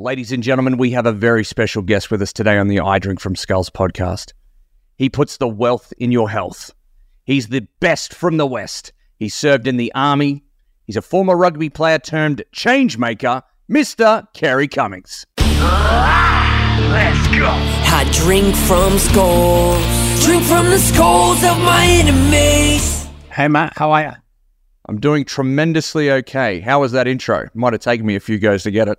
Ladies and gentlemen, we have a very special guest with us today on the I Drink from Skulls podcast. He puts the wealth in your health. He's the best from the West. He served in the Army. He's a former rugby player turned change maker, Mr. Ceri Cummings. Let's go. I drink from skulls, drink from the skulls of my enemies. Hey Matt, how are you? I'm doing tremendously okay. How was that intro? Might have taken me a few goes to get it.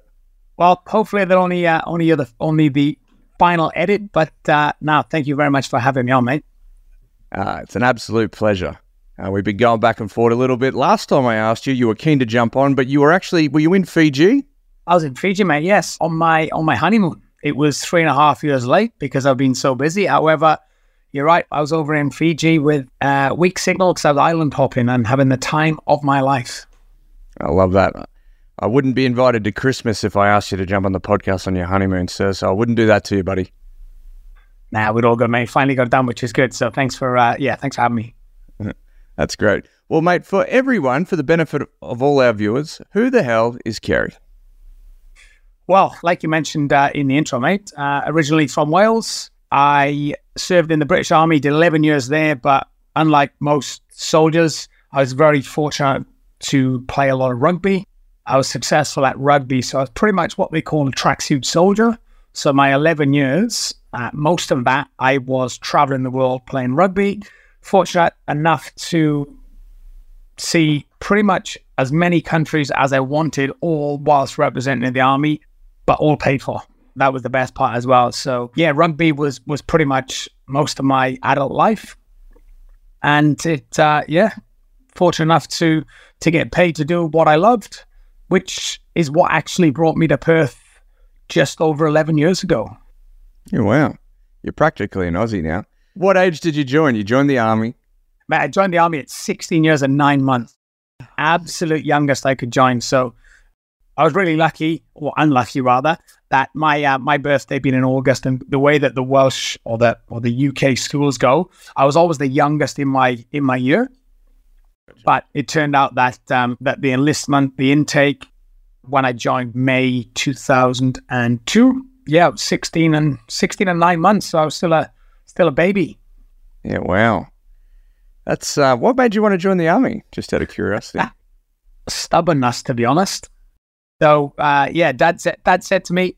Well, hopefully they're only uh, only the only the final edit, but uh, now thank you very much for having me on, mate. Uh, it's an absolute pleasure. Uh, we've been going back and forth a little bit. Last time I asked you, you were keen to jump on, but you were actually were you in Fiji? I was in Fiji, mate. Yes, on my on my honeymoon. It was three and a half years late because I've been so busy. However, you're right. I was over in Fiji with uh, weak signal because I was island hopping and having the time of my life. I love that. I wouldn't be invited to Christmas if I asked you to jump on the podcast on your honeymoon, sir. So I wouldn't do that to you, buddy. Nah, we're all good, mate. Finally got it done, which is good. So thanks for uh, yeah, thanks for having me. That's great. Well, mate, for everyone, for the benefit of all our viewers, who the hell is Ceri? Well, like you mentioned uh, in the intro, mate, uh, originally from Wales, I served in the British Army, did 11 years there, but unlike most soldiers, I was very fortunate to play a lot of rugby. I was successful at rugby, so I was pretty much what they call a tracksuit soldier. So my 11 years, uh, most of that, I was traveling the world playing rugby. Fortunate enough to see pretty much as many countries as I wanted, all whilst representing the army, but all paid for. That was the best part as well. So yeah, rugby was was pretty much most of my adult life, and it uh, yeah, fortunate enough to to get paid to do what I loved which is what actually brought me to Perth just over 11 years ago. Yeah, wow. You're practically an Aussie now. What age did you join? You joined the army? I joined the army at 16 years and nine months. Absolute youngest I could join. So I was really lucky, or unlucky rather, that my uh, my birthday being in August and the way that the Welsh or the or the UK schools go, I was always the youngest in my in my year. But it turned out that um, that the enlistment, the intake, when I joined May 2002, yeah, 16 and 16 and nine months. So I was still a still a baby. Yeah, wow. That's uh, what made you want to join the army? Just out of curiosity. Stubbornness, to be honest. So uh, yeah, dad said dad said to me,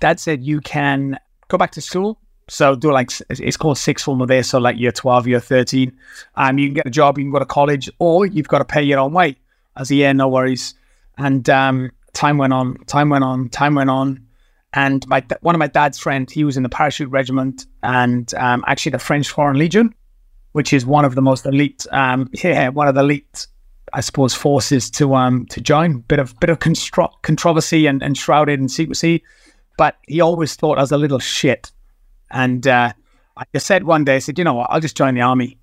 dad said you can go back to school so do like it's called six form there. So like year twelve, year thirteen, um, you can get a job, you can go to college, or you've got to pay your own way. As a year, no worries. And um, time went on, time went on, time went on. And my one of my dad's friends, he was in the parachute regiment and um, actually the French Foreign Legion, which is one of the most elite, um, yeah, one of the elite, I suppose, forces to um to join. Bit of bit of constro- controversy and, and shrouded in secrecy, but he always thought I was a little shit and uh, I said one day, I said, you know what, I'll just join the army.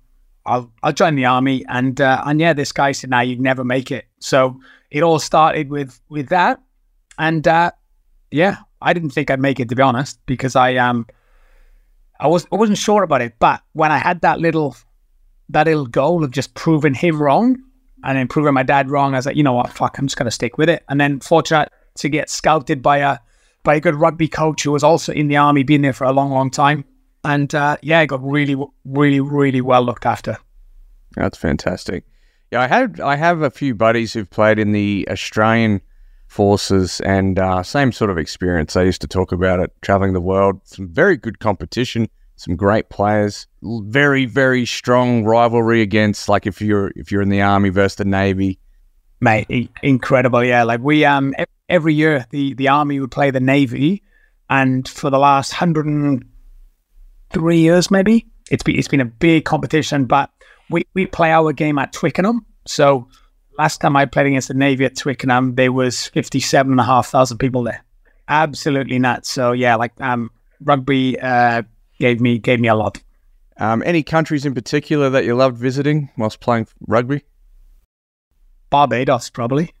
I'll I'll join the army. And uh, and yeah, this guy said, now you'd never make it. So it all started with with that. And uh, yeah, I didn't think I'd make it to be honest, because I um I was I wasn't sure about it. But when I had that little that little goal of just proving him wrong and then proving my dad wrong, I was like, you know what, fuck, I'm just gonna stick with it. And then fortunate to get scouted by a by a good rugby coach who was also in the army, been there for a long, long time. And uh, yeah, I got really, really, really well looked after. That's fantastic. Yeah, I have I have a few buddies who've played in the Australian forces, and uh, same sort of experience. I used to talk about it, traveling the world. Some very good competition, some great players, very, very strong rivalry against like if you're if you're in the army versus the navy. Mate, incredible. Yeah, like we um every year the, the army would play the navy, and for the last hundred and three years, maybe it's been it's been a big competition. But we we play our game at Twickenham. So last time I played against the navy at Twickenham, there was fifty seven and a half thousand people there. Absolutely nuts. So yeah, like um, rugby uh, gave me gave me a lot. Um, any countries in particular that you loved visiting whilst playing rugby? Barbados, probably.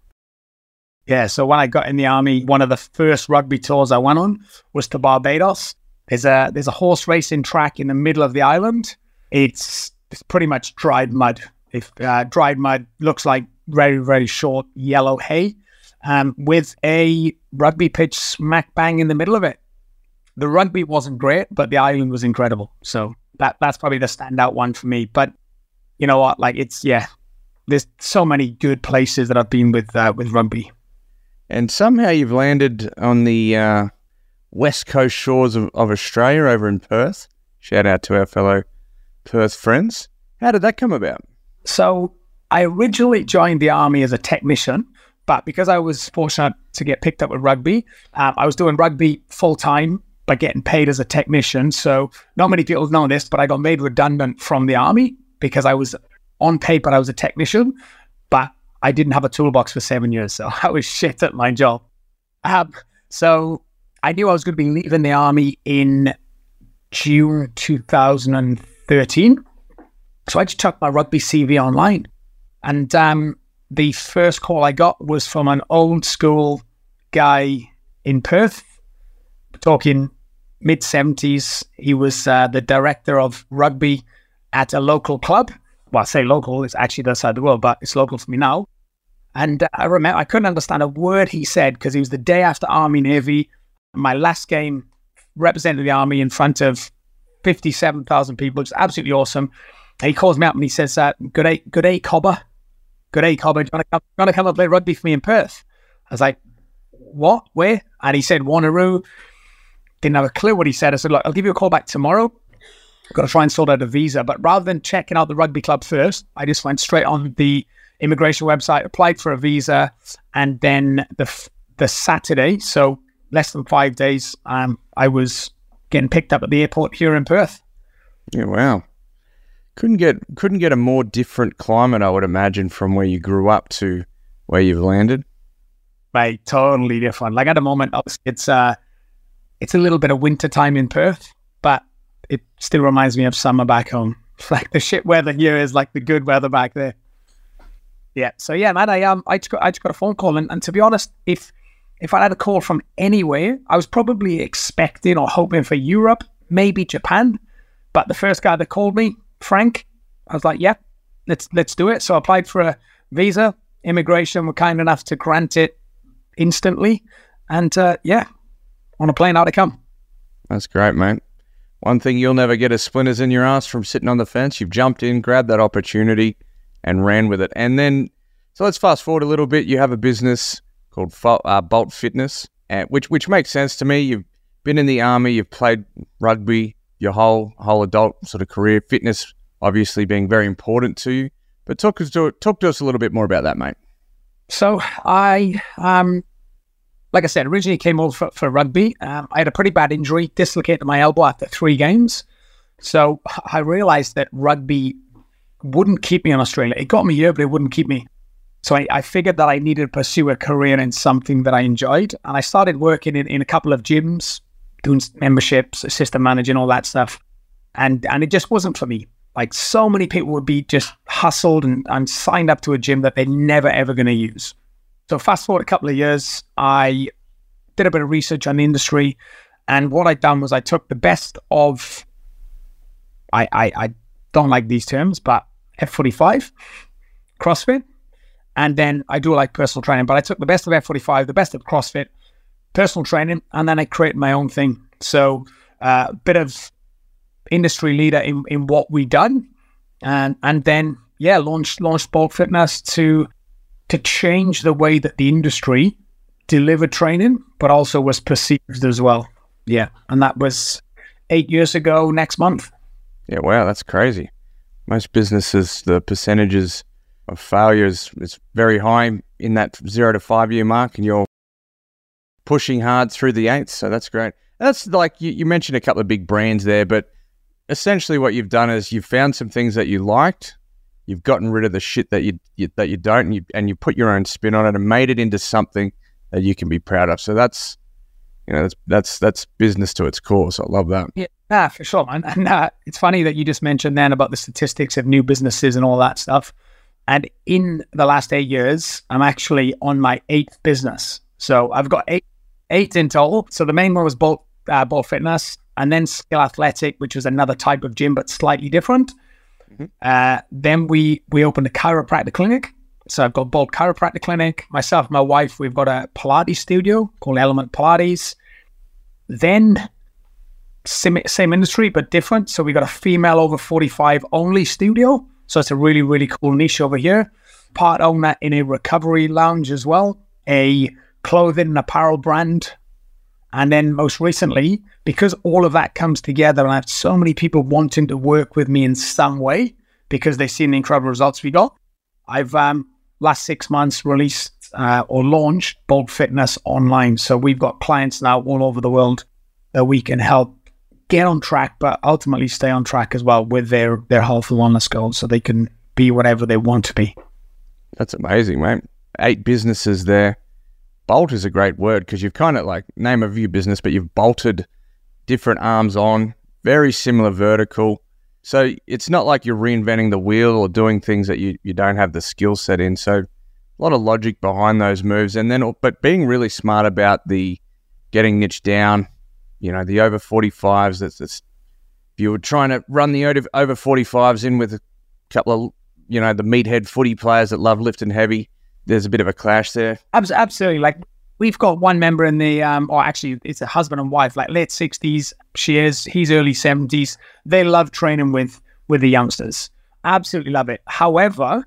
Yeah, so when I got in the army, one of the first rugby tours I went on was to Barbados. There's a there's a horse racing track in the middle of the island. It's it's pretty much dried mud. If uh, dried mud looks like very very short yellow hay, um, with a rugby pitch smack bang in the middle of it. The rugby wasn't great, but the island was incredible. So that that's probably the standout one for me. But you know what? Like it's yeah, there's so many good places that I've been with uh, with rugby. And somehow you've landed on the uh, west coast shores of, of Australia over in Perth. Shout out to our fellow Perth friends. How did that come about? So I originally joined the army as a technician, but because I was fortunate to get picked up with rugby, um, I was doing rugby full time by getting paid as a technician. So not many people know this, but I got made redundant from the army because I was on paper I was a technician, but I didn't have a toolbox for seven years, so I was shit at my job. Um, so I knew I was going to be leaving the army in June 2013. So I just chucked my rugby CV online. And um, the first call I got was from an old school guy in Perth, talking mid 70s. He was uh, the director of rugby at a local club. Well, I say local, it's actually the other side of the world, but it's local for me now. And I remember I couldn't understand a word he said because it was the day after Army Navy. My last game represented the Army in front of 57,000 people. It's absolutely awesome. And he calls me up and he says, uh, Good day, good day, Cobber. Good day, Cobber. Do you want to come and play rugby for me in Perth? I was like, What? Where? And he said, Wanneroo. Didn't have a clue what he said. I said, Look, I'll give you a call back tomorrow. I've got to try and sort out a visa. But rather than checking out the rugby club first, I just went straight on the immigration website, applied for a visa, and then the the Saturday, so less than five days, um, I was getting picked up at the airport here in Perth. Yeah, wow. Couldn't get couldn't get a more different climate, I would imagine, from where you grew up to where you've landed. Right, totally different. Like at the moment, it's uh, it's a little bit of winter time in Perth, but it still reminds me of summer back home. Like the shit weather here is like the good weather back there. Yeah. So yeah, man, I um, I just got, I just got a phone call, and, and to be honest, if if I had a call from anywhere, I was probably expecting or hoping for Europe, maybe Japan. But the first guy that called me, Frank, I was like, yeah, let's let's do it. So I applied for a visa. Immigration were kind enough to grant it instantly, and uh, yeah, on a plane out I come. That's great, mate. One thing you'll never get is splinters in your ass from sitting on the fence. You've jumped in, grabbed that opportunity, and ran with it. And then, so let's fast forward a little bit. You have a business called uh, Bolt Fitness, uh, which which makes sense to me. You've been in the army, you've played rugby your whole whole adult sort of career. Fitness obviously being very important to you. But talk us to talk to us a little bit more about that, mate. So I um like I said, originally came over for, for rugby. Um, I had a pretty bad injury, dislocated my elbow after three games. So I realized that rugby wouldn't keep me in Australia. It got me here, but it wouldn't keep me. So I, I, figured that I needed to pursue a career in something that I enjoyed. And I started working in, in a couple of gyms, doing memberships, assistant managing, all that stuff. And and it just wasn't for me. Like so many people would be just hustled and, and signed up to a gym that they're never ever going to use. So fast forward a couple of years, I did a bit of research on the industry, and what I'd done was I took the best of I I, I don't like these terms, but F45, CrossFit, and then I do like personal training. But I took the best of F45, the best of CrossFit, personal training, and then I created my own thing. So a uh, bit of industry leader in, in what we done, and and then yeah, launched launched Bolt Fitness to to change the way that the industry delivered training, but also was perceived as well. Yeah. And that was eight years ago next month. Yeah, wow, that's crazy. Most businesses, the percentages of failures is very high in that zero to five year mark, and you're pushing hard through the eights. So that's great. That's like you, you mentioned a couple of big brands there, but essentially what you've done is you've found some things that you liked You've gotten rid of the shit that you, you that you don't, and you and you put your own spin on it and made it into something that you can be proud of. So that's you know that's that's that's business to its core. So I love that. Yeah, ah, for sure, man. And uh, it's funny that you just mentioned then about the statistics of new businesses and all that stuff. And in the last eight years, I'm actually on my eighth business. So I've got eight eight in total. So the main one was Bolt uh, Bolt Fitness, and then Skill Athletic, which was another type of gym but slightly different. Mm-hmm. Uh, then we we opened a chiropractic clinic, So I've got Bolt Chiropractic Clinic. Myself, my wife, we've got a Pilates studio called Element Pilates. Then same, same industry but different. So we got a female over 45 only studio. So it's a really, really cool niche over here. Part owner in a recovery lounge as well, a clothing and apparel brand. And then most recently, because all of that comes together and I have so many people wanting to work with me in some way because they've seen the incredible results we got, I've um, last six months released uh, or launched Bolt Fitness online. So we've got clients now all over the world that we can help get on track, but ultimately stay on track as well with their their health and wellness goals, so they can be whatever they want to be. That's amazing, mate. Eight businesses there. Bolt is a great word because you've kind of like name of your business, but you've bolted different arms on, very similar vertical. So it's not like you're reinventing the wheel or doing things that you, you don't have the skill set in. So a lot of logic behind those moves. And then, but being really smart about the getting niche down, you know, the over 45s. That's, that's if you were trying to run the over, over 45s in with a couple of, you know, the meathead footy players that love lifting heavy, there's a bit of a clash there. Absolutely. Like we've got one member in the, um, or actually it's a husband and wife, like late 60s. She is, he's early 70s. They love training with, with the youngsters. Absolutely love it. However,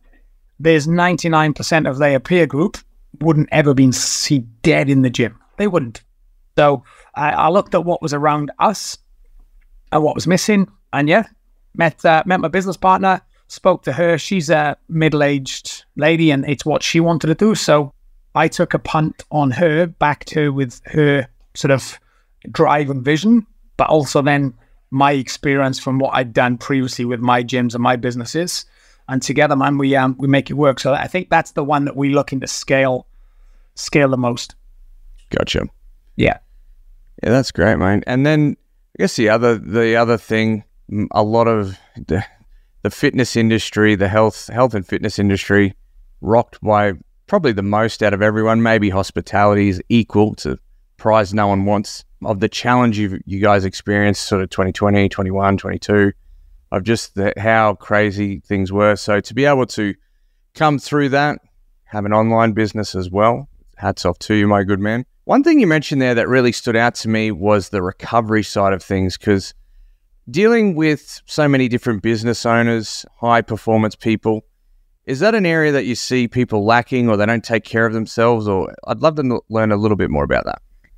there's 99% of their peer group wouldn't ever been see dead in the gym. They wouldn't. So I, I, looked at what was around us and what was missing, and yeah, met uh, met my business partner, spoke to her. She's a middle aged lady, and it's what she wanted to do. So I took a punt on her, backed her with her sort of drive and vision, but also then my experience from what I'd done previously with my gyms and my businesses. And together, man, we um, we make it work. So I think that's the one that we're looking to scale scale the most. Gotcha. Yeah. Yeah, that's great, mate. And then I guess the other the other thing, a lot of the, the fitness industry, the health health and fitness industry, rocked by probably the most out of everyone. Maybe hospitality is equal to prize no one wants of the challenge you you guys experienced sort of 2020, 21, 22 of just the, how crazy things were. So to be able to come through that, have an online business as well, hats off to you, my good man. One thing you mentioned there that really stood out to me was the recovery side of things because dealing with so many different business owners, high performance people, is that an area that you see people lacking or they don't take care of themselves? Or I'd love to learn a little bit more about that. Yes,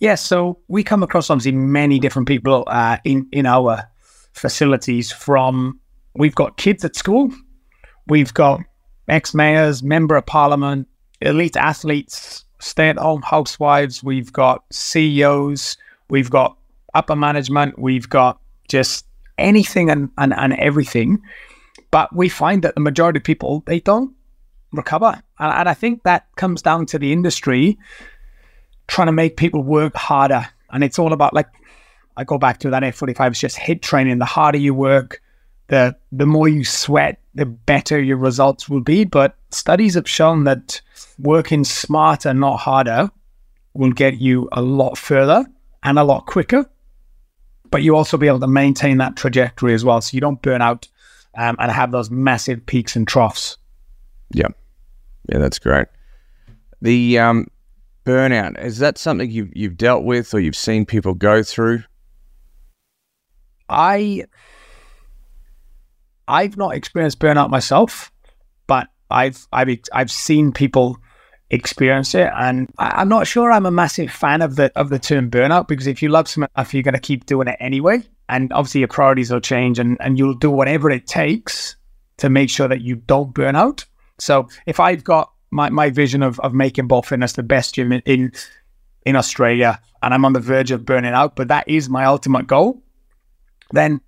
yeah, so we come across obviously many different people uh, in in our facilities. From we've got kids at school, we've got ex mayors, member of parliament, elite athletes, stay at home housewives, we've got CEOs, we've got upper management, we've got just anything and, and, and everything. But we find that the majority of people, they don't recover. And, and I think that comes down to the industry trying to make people work harder. And it's all about like, I go back to that F45, it's just HIIT training. The harder you work, the the more you sweat, the better your results will be. But studies have shown that working smarter, not harder, will get you a lot further and a lot quicker. But you also be able to maintain that trajectory as well, so you don't burn out um, and have those massive peaks and troughs. Yeah, yeah, that's great. The um, burnout is that something you've you've dealt with or you've seen people go through? I I've not experienced burnout myself, but I've I've I've seen people experience it, and I, am not sure I'm a massive fan of the of the term burnout because if you love something enough, you're going to keep doing it anyway, and obviously your priorities will change, and and you'll do whatever it takes to make sure that you don't burn out. So if I've got my, my vision of, of making Bolt Fitness the best gym in, in in Australia, and I'm on the verge of burning out, but that is my ultimate goal, then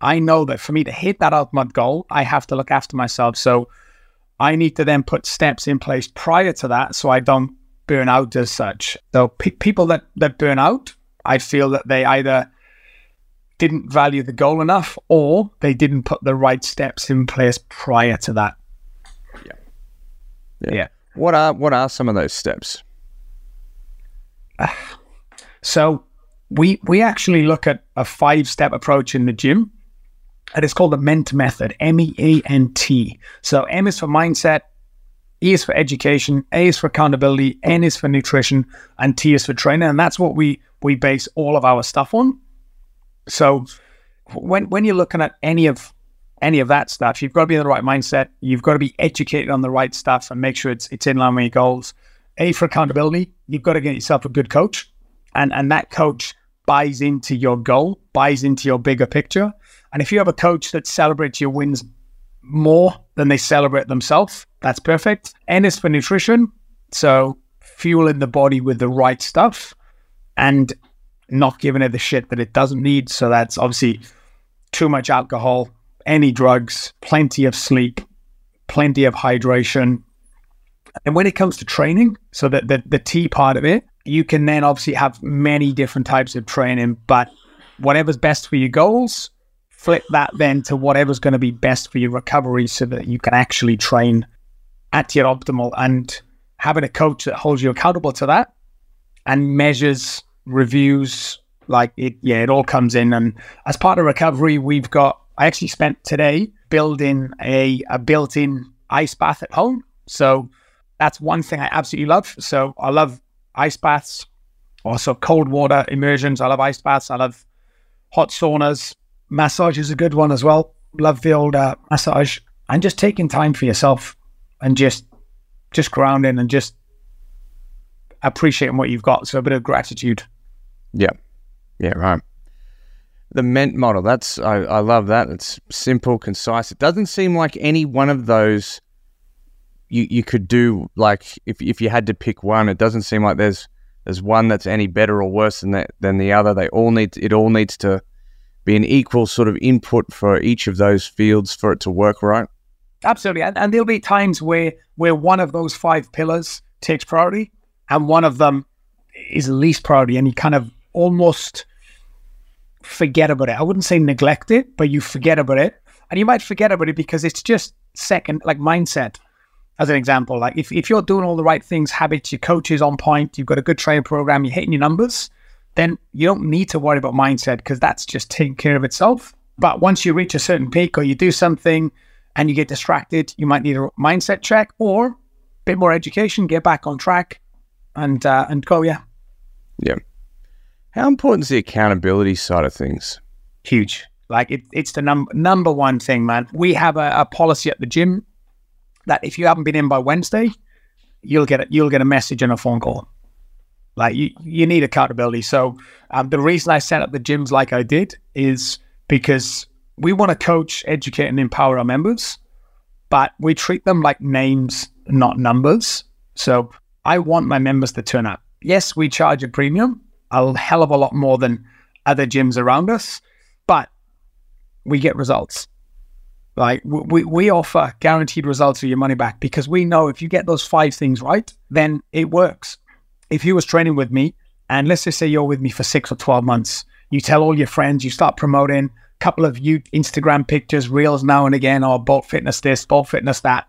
I know that for me to hit that ultimate goal, I have to look after myself. So I need to then put steps in place prior to that so I don't burn out as such. So pe- people that, that burn out, I feel that they either didn't value the goal enough or they didn't put the right steps in place prior to that. Yeah. Yeah. yeah. What are what are some of those steps? Ah. so we we actually look at a five step approach in the gym and it's called the MEANT method, M E A N T. So M is for mindset, E is for education, A is for accountability, N is for nutrition, and T is for training. And that's what we we base all of our stuff on. So when when you're looking at any of any of that stuff, you've got to be in the right mindset. You've got to be educated on the right stuff and make sure it's it's in line with your goals. A for accountability, you've got to get yourself a good coach, and and that coach buys into your goal, buys into your bigger picture. And if you have a coach that celebrates your wins more than they celebrate themselves, that's perfect. N is for nutrition, so fueling the body with the right stuff, and not giving it the shit that it doesn't need. So that's obviously too much alcohol, any drugs, plenty of sleep, plenty of hydration. And when it comes to training, so that the, the T part of it, you can then obviously have many different types of training, but whatever's best for your goals, flip that then to whatever's going to be best for your recovery so that you can actually train at your optimal and having a coach that holds you accountable to that and measures reviews like it yeah it all comes in. And as part of recovery we've got i actually spent today building a, a built-in ice bath at home. So that's one thing i absolutely love. So i love ice baths also cold water immersions. I love ice baths. I love hot saunas massage is a good one as well love the old uh, massage and just taking time for yourself and just just grounding and just appreciating what you've got so a bit of gratitude Yeah. Yeah, right. The MEANT model, that's I, I love that. It's simple, concise. It doesn't seem like any one of those you you could do like if if you had to pick one, it doesn't seem like there's there's one that's any better or worse than that than the other. They all need it all needs to be an equal sort of input for each of those fields for it to work right. Absolutely, and, and there'll be times where where one of those five pillars takes priority, and one of them is least priority, and you kind of almost forget about it. I wouldn't say neglect it, but you forget about it, and you might forget about it because it's just second, like mindset. As an example, like if, if you're doing all the right things, habits, your coach is on point, you've got a good training program, you're hitting your numbers, then you don't need to worry about mindset because that's just taking care of itself. But once you reach a certain peak or you do something and you get distracted, you might need a mindset check or a bit more education, get back on track, and uh, and go. Yeah, Yeah. How important is the accountability side of things? huge. Like it, it's the num- number one thing, man. We have a, a policy at the gym that if you haven't been in by Wednesday, you'll get a, you'll get a message and a phone call. Like you, you need accountability. So um, the reason I set up the gyms like I did is because we want to coach, educate, and empower our members, but we treat them like names, not numbers. So I want my members to turn up. Yes, we charge a premium, a hell of a lot more than other gyms around us, but we get results. Like we, we offer guaranteed results for your money back because we know if you get those five things right, then it works. If you was training with me, and let's just say you're with me for six or 12 months, you tell all your friends, you start promoting a couple of you Instagram pictures, reels now and again, or Bolt Fitness this, Bolt Fitness that.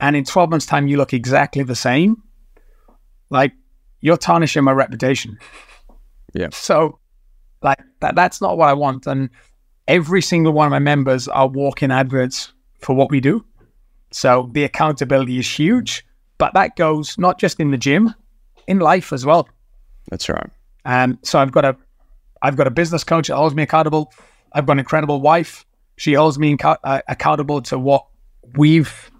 And in 12 months' time, you look exactly the same. Like you're tarnishing my reputation. Yeah. So, like that, that's not what I want. And every single one of my members are walking adverts for what we do. So the accountability is huge, but that goes not just in the gym, in life as well. That's right. Um, so I've got a, I've got a business coach that holds me accountable. I've got an incredible wife. She holds me inco- uh, accountable to what we've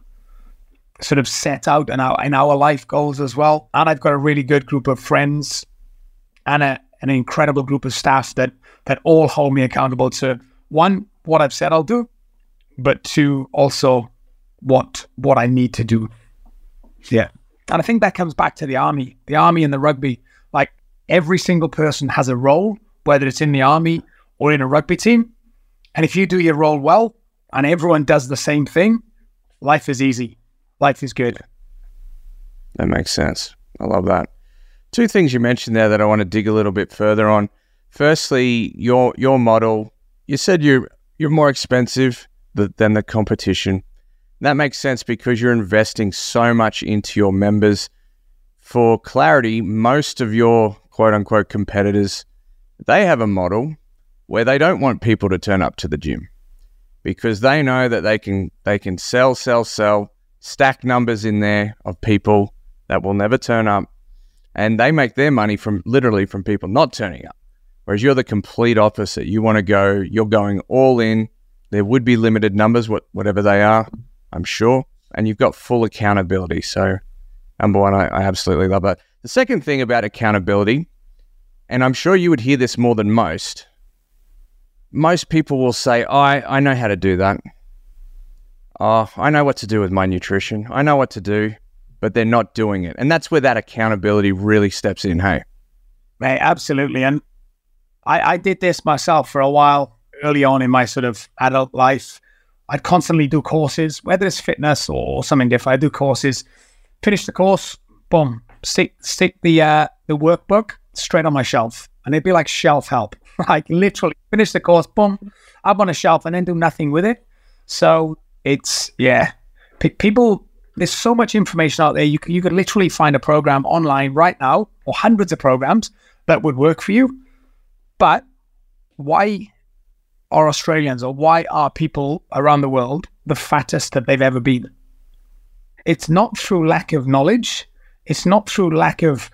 sort of set out in our in our life goals as well. And I've got a really good group of friends and a, an incredible group of staff that that all hold me accountable to one what I've said I'll do, but two also what what I need to do. Yeah. And I think that comes back to the army, the army and the rugby. Like every single person has a role, whether it's in the army or in a rugby team. And if you do your role well and everyone does the same thing, life is easy. Life is good. That makes sense. I love that. Two things you mentioned there that I want to dig a little bit further on. Firstly, your your model. You said you're you're more expensive than the competition. That makes sense because you're investing so much into your members. For clarity, most of your quote unquote competitors, they have a model where they don't want people to turn up to the gym because they know that they can they can sell, sell, sell, stack numbers in there of people that will never turn up, and they make their money from literally from people not turning up. Whereas you're the complete opposite. You want to go, you're going all in. There would be limited numbers, what, whatever they are, I'm sure. And you've got full accountability. So, number one, I, I absolutely love that. The second thing about accountability, and I'm sure you would hear this more than most, most people will say, I, I know how to do that. Oh, I know what to do with my nutrition. I know what to do, but they're not doing it. And that's where that accountability really steps in. Hey, Mate, absolutely. And I, I did this myself for a while early on in my sort of adult life. I'd constantly do courses, whether it's fitness or something different. I do courses, finish the course, boom, stick stick the uh, the workbook straight on my shelf, and it'd be like shelf help. like literally finish the course, boom, up on a shelf, and then do nothing with it. So it's yeah, P- people. There's so much information out there. You you could literally find a program online right now, or hundreds of programs that would work for you. But why are Australians or why are people around the world the fattest that they've ever been? It's not through lack of knowledge. It's not through lack of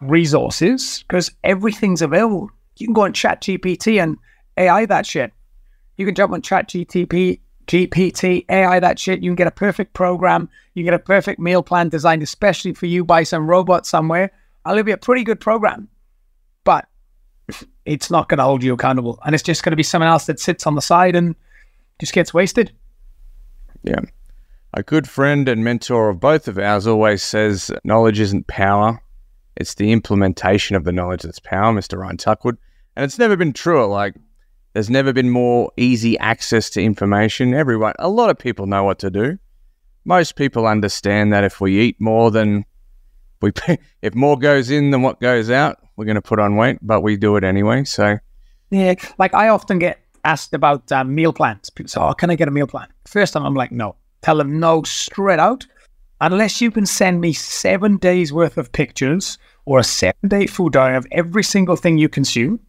resources because everything's available. You can go on Chat GPT and AI that shit. You can jump on Chat GTP, GPT, AI that shit. You can get a perfect program. You can get a perfect meal plan designed especially for you by some robot somewhere. And it'll be a pretty good program. But it's not going to hold you accountable. And it's just going to be someone else that sits on the side and just gets wasted. Yeah. A good friend and mentor of both of ours always says knowledge isn't power, it's the implementation of the knowledge that's power, Mr. Ryan Tuckwood. And it's never been truer. Like, there's never been more easy access to information. Everyone, a lot of people know what to do. Most people understand that if we eat more than we, if more goes in than what goes out, we're going to put on weight, but we do it anyway. So, Yeah, like I often get asked about uh, meal plans. People say, "Oh, can I get a meal plan?" First time, I'm like, "No." Tell them no straight out, unless you can send me seven days worth of pictures or a seven day food diary of every single thing you consume.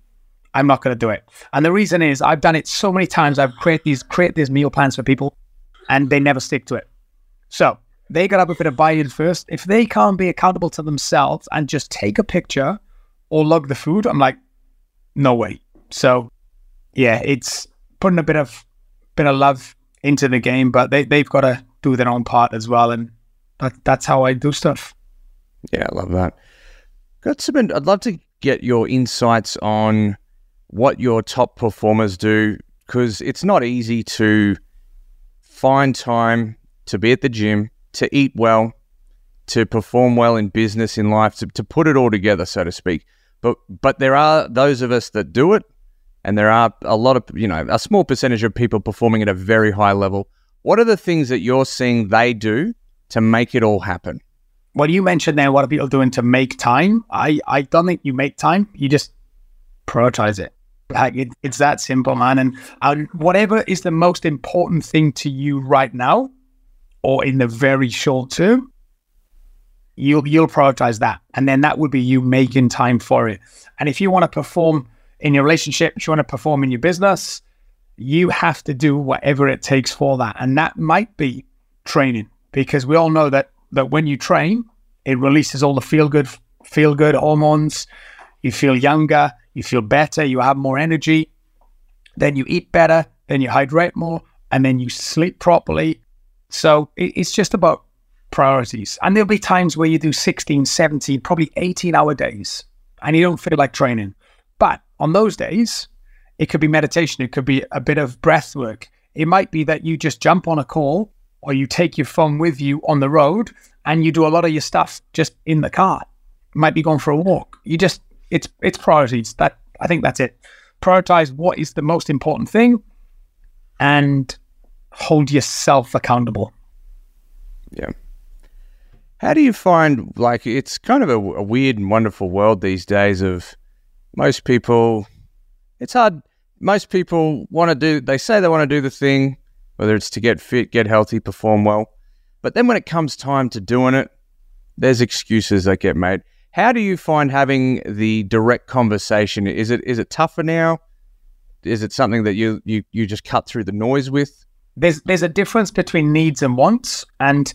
I'm not going to do it. And the reason is I've done it so many times. I've created these create these meal plans for people, and they never stick to it. So they got have a bit of buy-in first. If they can't be accountable to themselves and just take a picture or log the food, I'm like, no way. So yeah, it's putting a bit of bit of love into the game, but they they've got to do their own part as well, and that that's how I do stuff. yeah, I love that. Got some, I'd love to get your insights on what your top performers do because it's not easy to find time to be at the gym, to eat well, to perform well in business, in life, to, to put it all together, so to speak. But but there are those of us that do it, and there are a lot of you know a small percentage of people performing at a very high level. What are the things that you're seeing they do to make it all happen? Well, you mentioned there what are people doing to make time. I I don't think you make time. You just prioritize it. Like it, it's that simple, man. And and whatever is the most important thing to you right now, or in the very short term, you'll you'll prioritize that, and then that would be you making time for it. And if you want to perform in your relationship, if you want to perform in your business, you have to do whatever it takes for that, and that might be training because we all know that that when you train, it releases all the feel good feel good hormones. You feel younger, you feel better, you have more energy. Then you eat better, then you hydrate more, and then you sleep properly. So it's just about priorities. And there'll be times where you do 16, 17, probably 18 hour days and you don't feel like training. But on those days, it could be meditation, it could be a bit of breath work. It might be that you just jump on a call or you take your phone with you on the road and you do a lot of your stuff just in the car. It might be going for a walk. You just it's it's priorities. That I think that's it. Prioritize what is the most important thing and hold yourself accountable. Yeah. How do you find like it's kind of a, a weird and wonderful world these days of most people it's hard most people want to do they say they want to do the thing whether it's to get fit, get healthy, perform well. But then when it comes time to doing it, there's excuses that get made. How do you find having the direct conversation? Is it is it tougher now? Is it something that you you you just cut through the noise with? there's there's a difference between needs and wants, and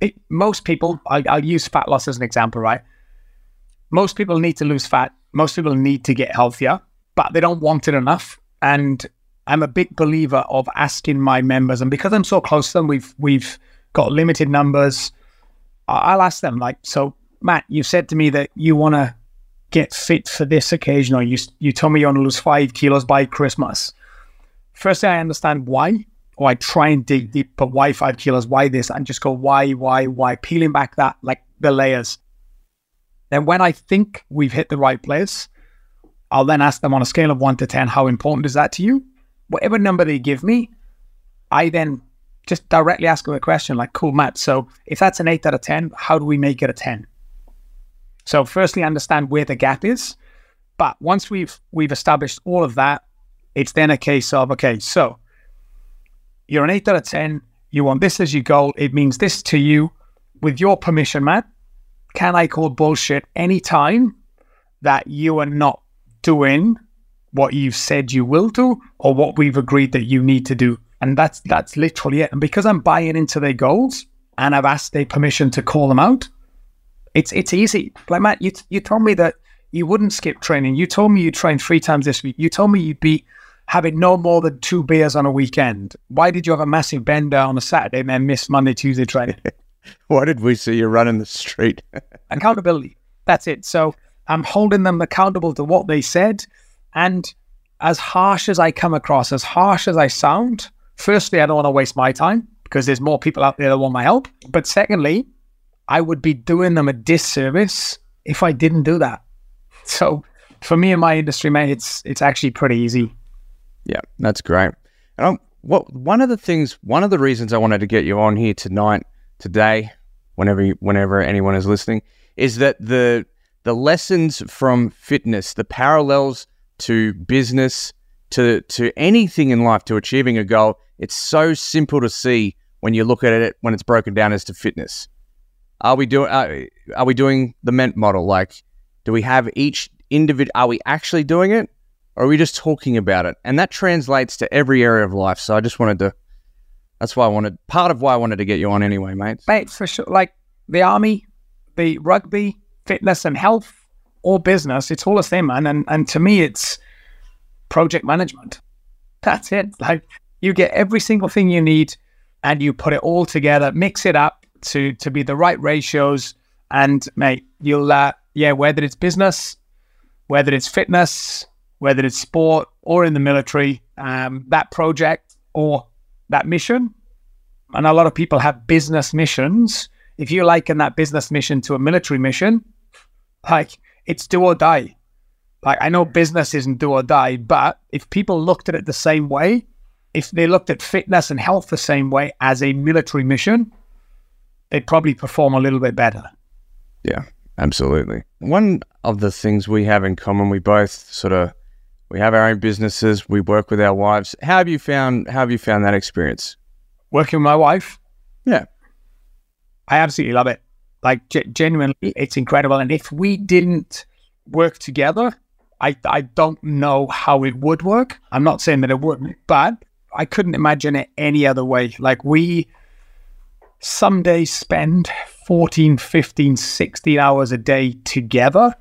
it, most people. I, I'll use fat loss as an example, right? Most people need to lose fat. Most people need to get healthier, but they don't want it enough. And I'm a big believer of asking my members, and because I'm so close to them, we've we've got limited numbers. I'll ask them like, so Matt, you said to me that you want to get fit for this occasion, or you you told me you want to lose five kilos by Christmas. Firstly, I understand why, or I try and dig deep, but why five kilos? Why this? And just go why, why, why? Peeling back that like the layers. Then when I think we've hit the right place, I'll then ask them on a scale of one to ten, how important is that to you? Whatever number they give me, I then just directly ask them a question like, cool, Matt. So if that's an eight out of 10, how do we make it a 10? So firstly, understand where the gap is. But once we've we've established all of that, it's then a case of, okay, so you're an eight out of 10, you want this as your goal, it means this to you. With your permission, Matt, can I call bullshit anytime that you are not doing what you've said you will do or what we've agreed that you need to do? And that's that's literally it. And because I'm buying into their goals and I've asked their permission to call them out, it's it's easy. Like Matt, you you told me that you wouldn't skip training. You told me you train three times this week. You told me you'd be having no more than two beers on a weekend. Why did you have a massive bender on a Saturday and then miss Monday, Tuesday training? Why did we see you running the street? accountability. That's it. So I'm holding them accountable to what they said. And as harsh as I come across, as harsh as I sound, firstly, I don't want to waste my time because there's more people out there that want my help. But secondly, I would be doing them a disservice if I didn't do that. So for me in my industry, mate, it's it's actually pretty easy. Yeah, that's great. And I'm, what one of the things, one of the reasons I wanted to get you on here tonight, today, whenever you, whenever anyone is listening, is that the the lessons from fitness, the parallels to business, to to anything in life, to achieving a goal, it's so simple to see when you look at it when it's broken down as to fitness. Are we doing are, uh, are we doing the MEANT model? Like, do we have each individual? Are we actually doing it? Or are we just talking about it? And that translates to every area of life. So I just wanted to. That's why I wanted. Part of why I wanted to get you on anyway, mate. Mate, for sure. Like the army, the rugby, fitness and health, or business, it's all the same, man. And and to me, it's project management. That's it. Like you get every single thing you need, and you put it all together, mix it up to to be the right ratios, and mate, you'll uh, yeah, whether it's business, whether it's fitness, whether it's sport or in the military, um, that project or that mission. And a lot of people have business missions. If you liken that business mission to a military mission, like it's do or die. Like I know business isn't do or die, but if people looked at it the same way, if they looked at fitness and health the same way as a military mission, they'd probably perform a little bit better. Yeah, absolutely. One of the things we have in common, we both sort of we have our own businesses. We work with our wives. How have you found? How have you found that experience? Working with my wife, Yeah, I absolutely love it. Like ge- genuinely, it's incredible. And if we didn't work together, I I don't know how it would work. I'm not saying that it wouldn't, but I couldn't imagine it any other way. Like we some days spend 14, 15, 16 hours a day together.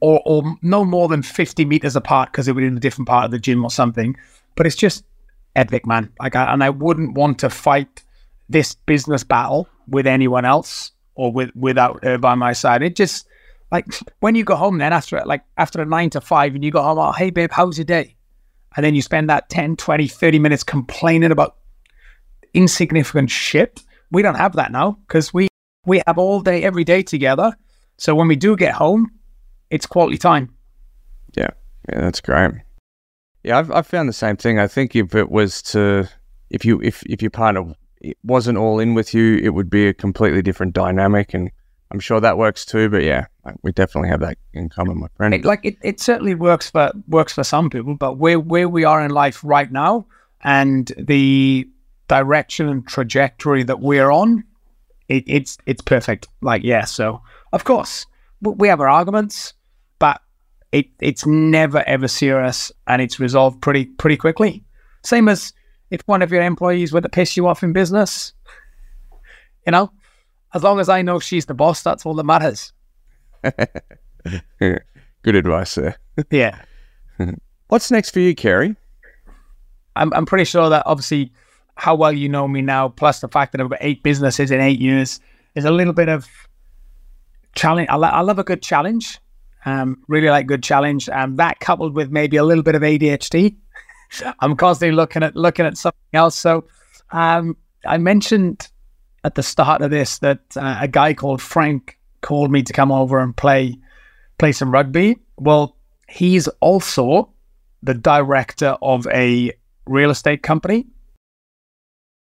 Or, or no more than 50 meters apart because we're in a different part of the gym or something. But it's just epic, man. Like, I, and I wouldn't want to fight this business battle with anyone else or with without her by my side. It just like when you go home then after like after a nine to five and you go home, oh hey babe, how's your day? And then you spend that 10, 20, 30 minutes complaining about insignificant shit. We don't have that now because we we have all day every day together. So when we do get home, it's quality time. yeah, yeah. That's great. Yeah, I've I've found the same thing. I think if it was to if you if if your partner it wasn't all in with you, it would be a completely different dynamic, and I'm sure that works too. But yeah, we definitely have that in common, my friend. It, like it, it certainly works for works for some people, but where where we are in life right now and the direction and trajectory that we're on, it, it's it's perfect. Like yeah, so of course we have our arguments, but it it's never ever serious and it's resolved pretty pretty quickly. Same as if one of your employees were to piss you off in business, you know, as long as I know she's the boss, that's all that matters. Good advice there. Yeah. What's next for you, Ceri? I'm, I'm pretty sure that obviously how well you know me now, plus the fact that I've got eight businesses in eight years, is a little bit of challenge. I, lo- I love a good challenge. Um, really like good challenge. and that coupled with maybe a little bit of ADHD. I'm constantly looking at looking at something else. So um, I mentioned at the start of this that uh, a guy called Frank called me to come over and play play some rugby. Well, he's also the director of a real estate company.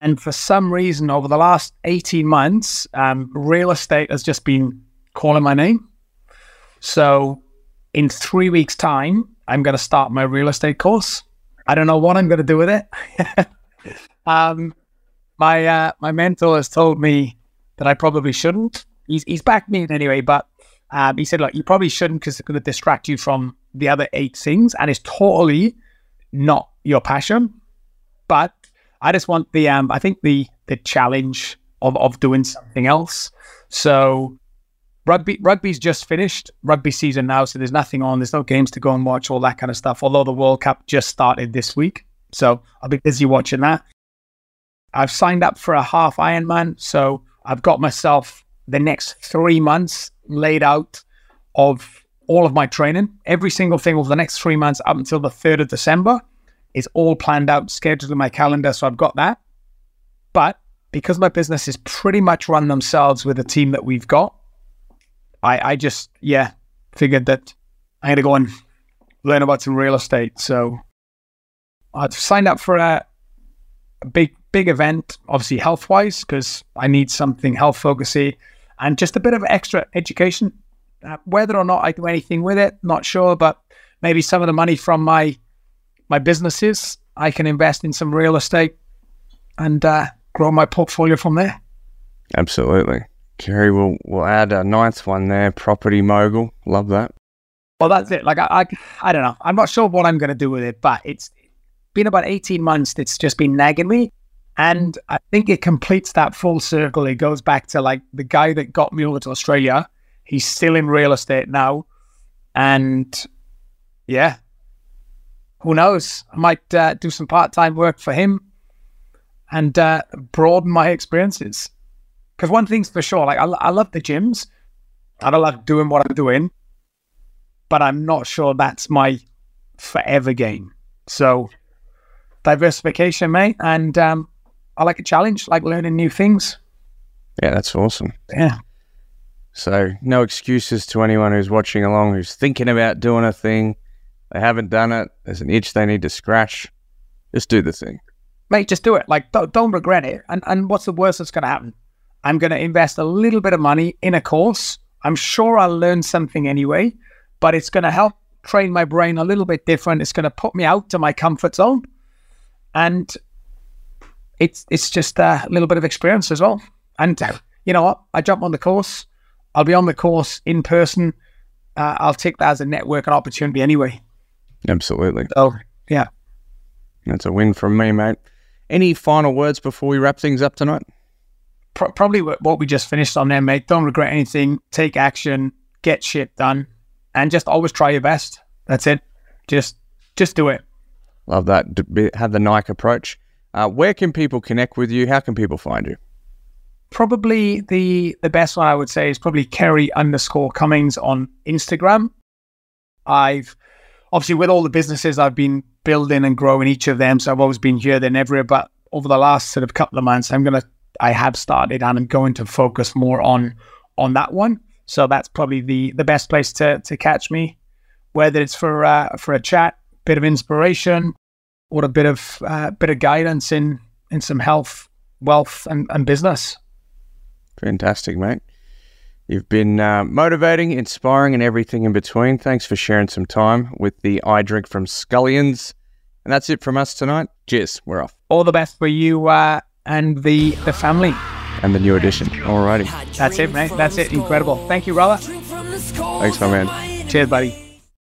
And for some reason, over the last 18 months, um, real estate has just been calling my name. So in three weeks' time, I'm going to start my real estate course. I don't know what I'm going to do with it. um, my uh, my mentor has told me that I probably shouldn't. He's he's backed me in anyway, but um, he said, look, you probably shouldn't because it's going to distract you from the other eight things, and it's totally not your passion. But I just want the um, I think the the challenge of of doing something else. So rugby rugby's just finished rugby season now, so there's nothing on. There's no games to go and watch, all that kind of stuff. Although the World Cup just started this week, so I'll be busy watching that. I've signed up for a half Ironman, so I've got myself the next three months laid out of all of my training. Every single thing over the next three months up until the 3rd of December is all planned out, scheduled in my calendar. So I've got that. But because my business is pretty much run themselves with the team that we've got, I, I just, yeah, figured that I'm going to go and learn about some real estate. So I've signed up for a, a big, big event, obviously health wise, because I need something health focusy and just a bit of extra education. Uh, whether or not I do anything with it, not sure, but maybe some of the money from my my businesses I can invest in some real estate and uh, grow my portfolio from there. Absolutely. Ceri, we'll, we'll add a ninth one there property mogul. Love that. Well, that's it. Like, I, I, I don't know. I'm not sure what I'm going to do with it, but it's been about 18 months. It's just been nagging me. And I think it completes that full circle. It goes back to like the guy that got me over to Australia. He's still in real estate now. And yeah, who knows? I might uh, do some part time work for him and uh, broaden my experiences. Because one thing's for sure, like I, I love the gyms, and I love doing what I'm doing, but I'm not sure that's my forever game. So diversification, mate, and um, I like a challenge, like learning new things. Yeah, that's awesome. Yeah. So, no excuses to anyone who's watching along who's thinking about doing a thing. They haven't done it. There's an itch they need to scratch. Just do the thing. Mate, just do it. Like, don't, don't regret it. And, and what's the worst that's going to happen? I'm going to invest a little bit of money in a course. I'm sure I'll learn something anyway, but it's going to help train my brain a little bit different. It's going to put me out to my comfort zone. And it's it's just a little bit of experience as well. And you know what? I jump on the course. I'll be on the course in person. Uh, I'll take that as a networking opportunity anyway. Absolutely. So yeah, That's a win from me, mate. Any final words before we wrap things up tonight? Pro- probably what we just finished on there, mate. Don't regret anything. Take action. Get shit done, and just always try your best. That's it. Just just do it. Love that. Have the Nike approach. Uh, where can people connect with you? How can people find you? Probably the the best one I would say is probably Ceri underscore Cummings on Instagram. I've obviously with all the businesses I've been building and growing each of them, so I've always been here then everywhere. But over the last sort of couple of months, I'm gonna I have started and I'm going to focus more on on that one. So that's probably the the best place to to catch me, whether it's for uh, for a chat, bit of inspiration, or a bit of uh, bit of guidance in in some health, wealth, and, and business. Fantastic, mate. You've been uh, motivating, inspiring, and everything in between. Thanks for sharing some time with the I Drink from Scullions. And that's it from us tonight. Cheers. We're off. All the best for you uh, and the the family. And the new edition. Alrighty. That's it, mate. That's it. Incredible. Thank you, brother. Drink from the Thanks, my man. Cheers, buddy.